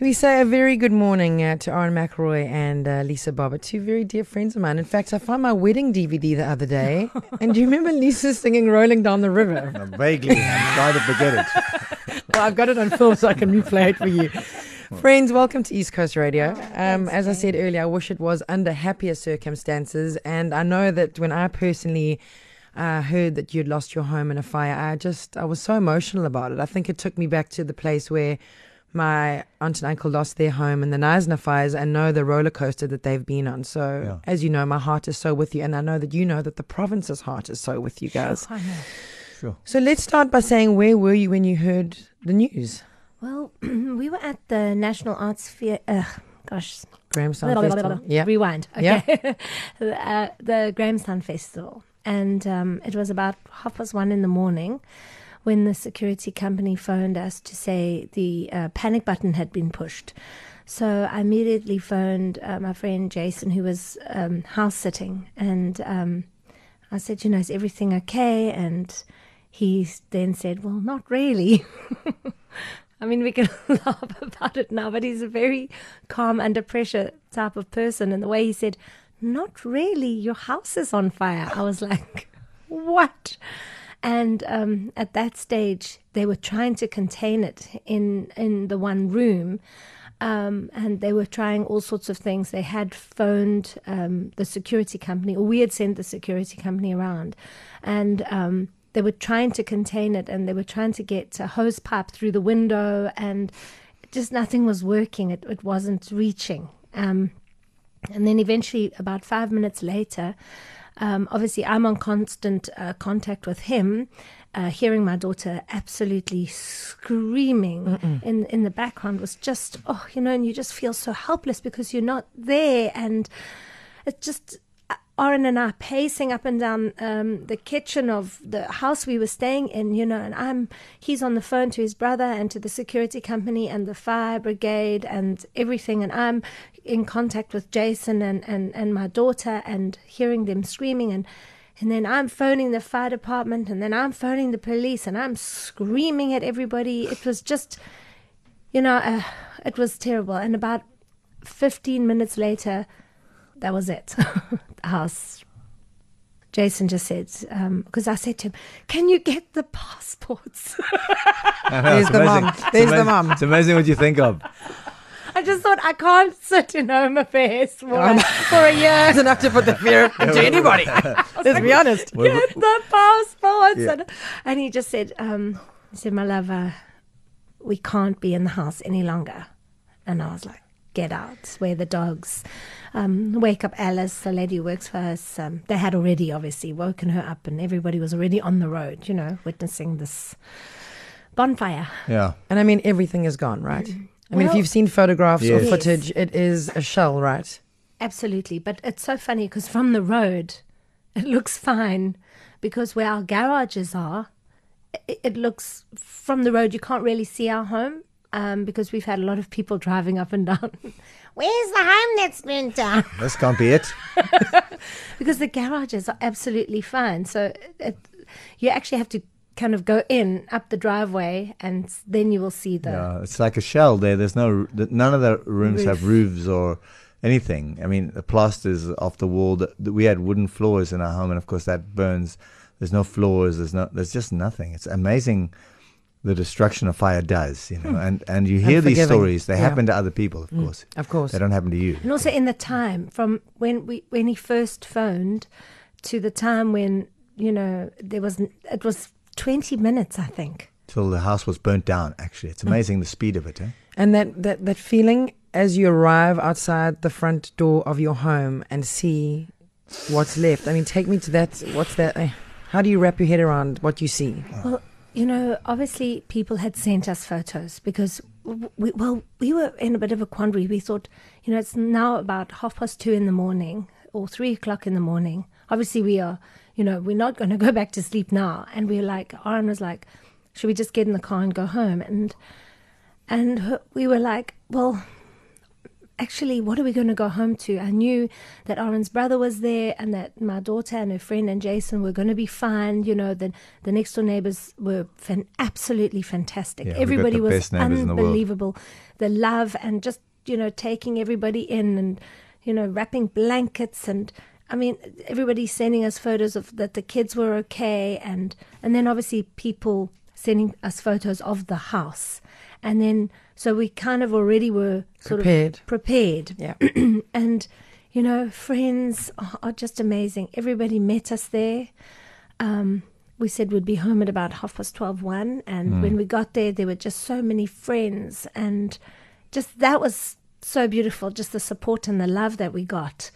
We say a very good morning uh, to Aaron McElroy and uh, Lisa Bobbitt, two very dear friends of mine. In fact, I found my wedding DVD the other day. and do you remember Lisa singing Rolling Down the River? No, vaguely, I'm trying to forget it. well, I've got it on film so I can replay it for you. Friends, welcome to East Coast Radio. Um, as I said earlier, I wish it was under happier circumstances. And I know that when I personally uh, heard that you'd lost your home in a fire, I just, I was so emotional about it. I think it took me back to the place where my aunt and uncle lost their home in the Knysna fires and know the roller coaster that they've been on. So, Yeah. as you know, my heart is so with you. And I know that you know that the province's heart is so with you guys. Sure. So, let's start by saying, where were you when you heard the news? Well, we were at the National Arts Fair. Uh, gosh, Grahamstown blah, blah, blah, Festival. blah, blah. Yeah. rewind. Yeah. Okay. uh, the Grahamstown Festival. And um, it was about half past one in the morning when the security company phoned us to say the uh, panic button had been pushed. So I immediately phoned uh, my friend Jason, who was um, house sitting, and um, I said, "You know, is everything okay?" And he then said, "Well, not really." I mean, we can laugh about it now, but he's a very calm under pressure type of person. And the way he said, Not really, your house is on fire. I was like, What? And um, at that stage, they were trying to contain it in, in the one room. Um, and they were trying all sorts of things. They had phoned um, the security company, or we had sent the security company around, and um, they were trying to contain it, and they were trying to get a hose pipe through the window, and just nothing was working. It, it wasn't reaching. Um, and then eventually, about five minutes later, um, obviously I'm on constant uh, contact with him, uh, hearing my daughter absolutely screaming in in the background was just oh you know, and you just feel so helpless because you're not there, and it just. Aaron and I pacing up and down um, the kitchen of the house we were staying in, you know, and I'm he's on the phone to his brother and to the security company and the fire brigade and everything, and I'm in contact with Jason and, and, and my daughter and hearing them screaming and and then I'm phoning the fire department and then I'm phoning the police and I'm screaming at everybody. It was just, you know, uh, it was terrible. And about 15 minutes later, that was it. the house. Jason just said, because I said to him, Can you get the passports? I know, There's the amazing. mum. It's There's the amazing- mum. It's amazing what you think of. I just thought, I can't sit in home affairs for, a, for a year. It's enough to put the fear into anybody. Let's be honest. Get the passports. Yeah. And, and he just said, um, he said, My love, uh, we can't be in the house any longer. And I was like, Get out, where the dogs. Um, wake up Alice, the lady who works for us. Um, they had already obviously woken her up, and everybody was already on the road, you know, witnessing this bonfire. Yeah. And I mean, everything is gone, right? I mean, if you've seen photographs or footage, it is a shell, right? Absolutely. But it's so funny because from the road, it looks fine because where our garages are, it, it looks from the road, you can't really see our home um, because we've had a lot of people driving up and down. Where's the home that's burnt down? This can't be it. because the garages are absolutely fine. So it, you actually have to kind of go in up the driveway and then you will see the. Yeah, it's like a shell there. There's no, none of the rooms have roofs or anything. I mean, the plasters off the wall. The, the, we had wooden floors in our home, and of course that burns. There's no floors. There's no. There's just nothing. It's amazing the destruction of fire does. You know, hmm. and and you hear these stories. They Yeah. happen to other people, of mm. course. Of course. They don't happen to you. And also in the time from when we when he first phoned to the time when you know there was it was twenty minutes I think. Till the house was burnt down. Actually, it's amazing the speed of it. Eh? And that, that, that feeling as you arrive outside the front door of your home and see what's left. I mean, take me to that. What's that? eh, How do you wrap your head around what you see? Well, you know, obviously people had sent us photos because we, well we were in a bit of a quandary. We thought, you know, it's now about half past two in the morning or three o'clock in the morning. Obviously we are, you know, we're not going to go back to sleep now. And we are like, Aaron was like, should we just get in the car and go home? And and her- we were like, well, actually, what are we going to go home to? I knew that Aaron's brother was there and that my daughter and her friend and Jason were going to be fine. You know, the, the next door neighbors were fan- absolutely fantastic. Yeah, everybody was in the unbelievable. The love and just, you know, taking everybody in and, you know, wrapping blankets and I mean, everybody sending us photos of that the kids were okay, and and then obviously people sending us photos of the house, and then so we kind of already were sort Prepared. of prepared, Yeah. and you know, friends are, just amazing. Everybody met us there. Um, we said we'd be home at about half past twelve one, and when we got there, there were just so many friends, and just that was so beautiful. Just the support and the love that we got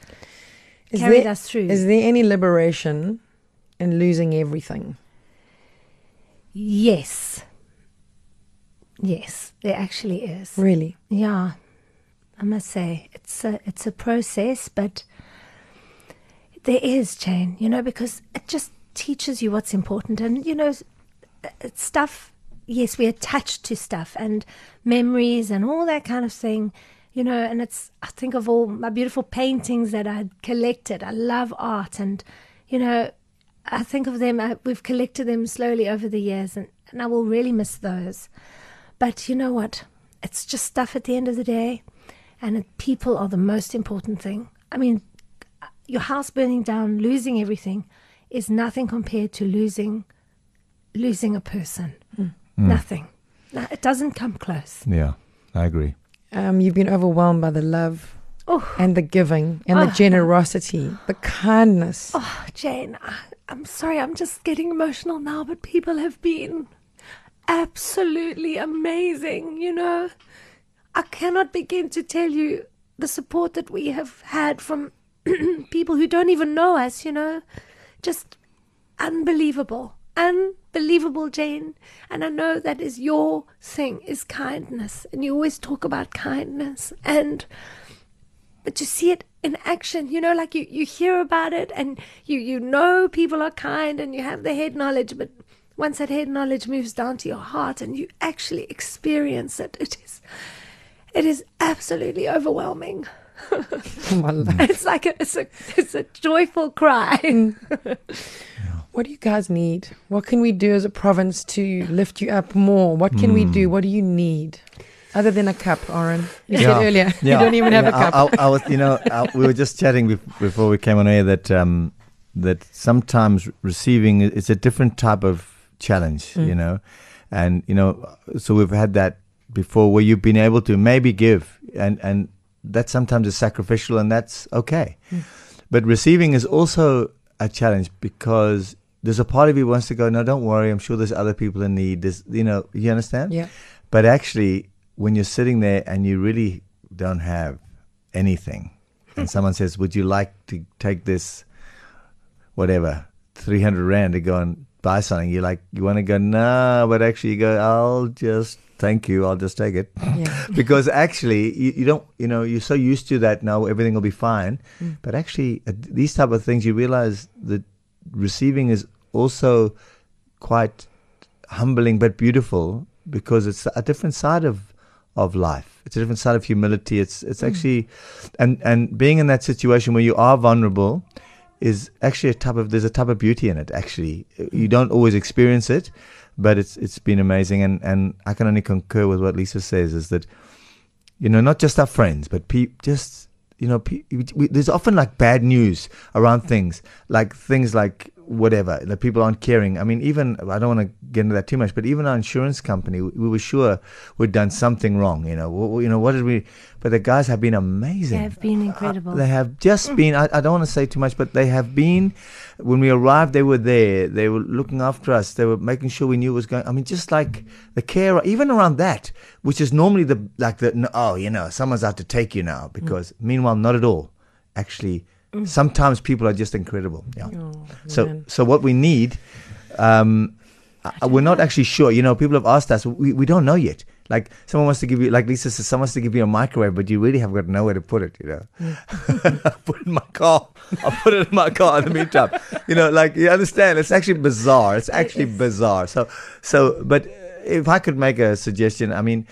Is carried there- us through. Is there any liberation in losing everything? Yes. Yes, there actually is. Really? Yeah. I must say it's a it's a process, but there is Jane, you know, because it just teaches you what's important and you know it's stuff yes, we're attached to stuff and memories and all that kind of thing. You know, and it's I think of all my beautiful paintings that I collected. I love art and you know, I think of them. I, we've collected them slowly over the years, and, and I will really miss those. But you know what? It's just stuff at the end of the day, and it, people are the most important thing. I mean, your house burning down, losing everything, is nothing compared to losing losing a person. Hmm. Hmm. Nothing. No, it doesn't come close. Yeah, I agree. Um, you've been overwhelmed by the love Oh, and the giving and the Oh. generosity, the kindness. oh Jane, I, I'm sorry, I'm just getting emotional now, but people have been absolutely amazing, you know. I cannot begin to tell you the support that we have had from people who don't even know us, you know. Just unbelievable. Unbelievable, Jane. And I know that is your thing, is kindness. And you always talk about kindness. And but you see it in action, you know, like you, you hear about it and you, you know people are kind and you have the head knowledge, but once that head knowledge moves down to your heart and you actually experience it, it is it is absolutely overwhelming. It's like a it's a it's a joyful cry. Mm. What do you guys need? What can we do as a province to lift you up more? What can we do? What do you need? Other than a cup, Aaron. You Yeah. said earlier you don't even have a cup. I, I, I was, you know, I, we were just chatting before we came on air that um, that sometimes receiving is a different type of challenge, Mm. you know, and you know, so we've had that before where you've been able to maybe give, and and that sometimes is sacrificial, and that's okay. Mm. But receiving is also a challenge because there's a part of you wants to go, no, don't worry, I'm sure there's other people in need. There's, you know, you understand? yeah. But actually, when you're sitting there and you really don't have anything, and someone says, "Would you like to take this, whatever, three hundred rand to go and buy something?" You're like, you want to go, no, but actually, you go, "I'll just thank you, I'll just take it," Yeah. because actually, you, you don't, you know, you're so used to that now, everything will be fine. Mm. But actually, these type of things, you realize that receiving is also quite humbling but beautiful because it's a different side of of life. It's a different side of humility. It's it's mm. actually and and being in that situation where you are vulnerable is actually a type of there's a type of beauty in it actually. You mm. don't always experience it, but it's it's been amazing and and I can only concur with what Lisa says is that you know not just our friends but pe- just you know pe- we, there's often like bad news around things like things like whatever that people aren't caring. I mean even i don't want to get into that too much but even our insurance company we, we were sure we'd done something wrong you know? You know what did we but the guys have been amazing. They have been uh, incredible. they have just mm. been I, I don't want to say too much but they have been when we arrived they were there. They were looking after us. They were making sure we knew what was going i mean just like the care even around that which is normally the like the oh you know someone's out to take you now because mm. meanwhile not at all. Actually sometimes people are just incredible yeah. Oh, so man. so what we need um uh, we're not actually sure. You know people have asked us we, we don't know yet. Like someone wants to give you like lisa says someone wants to give you a microwave but you really have got nowhere to put it you know. I put it in my car. I'll put it in my car in the meantime. You know like you understand it's actually bizarre. It's actually bizarre. So so but if i could make a suggestion i mean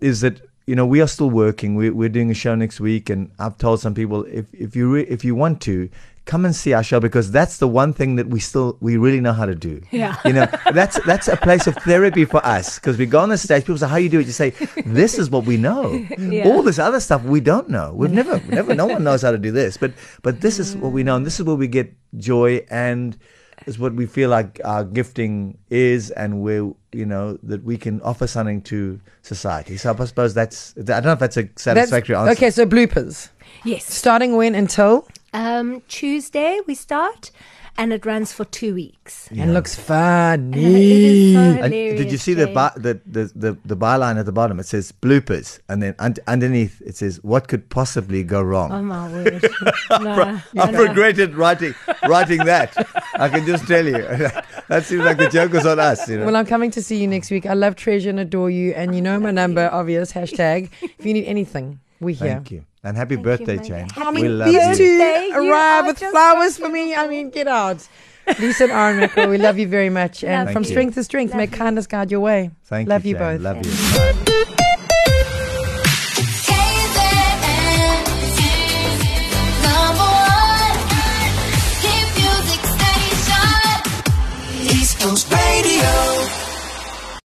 is that you know, we are still working. We, we're doing a show next week, and I've told some people if if you re- if you want to come and see our show because that's the one thing that we still we really know how to do. Yeah. You know, that's that's a place of therapy for us because we go on the stage. People say, "How you do it?" You say, "This is what we know. Yeah. All this other stuff we don't know. We've never never no one knows how to do this, but but this is mm. what we know, and this is where we get joy and." Is what we feel like our gifting is, and where you know that we can offer something to society. So I suppose that's I don't know if that's a That's, satisfactory answer. okay, so bloopers. Yes. Starting when until? Um, Tuesday we start, and it runs for two weeks. And looks funny. is so And hilarious. did you see the, Jane. by, the, the the the byline at the bottom? It says bloopers, and then un- underneath it says what could possibly go wrong. Oh my word! no, I've no. regretted writing writing that. I can just tell you. that seems like the joke was on us. You know. Well, I'm coming to see you next week. I love, treasure, and adore you. And you know my number, obvious hashtag. If you need anything, we're here. Thank you, and happy Thank birthday, my Jane. dear. I we love these you. two Birthday, you arrive with flowers for me. I mean, get out. Lisa and Aaron Macro, we love you very much. And Love from you. strength to strength, Love may you. kindness guide your way. Thank love you, you Jane. both. Love you.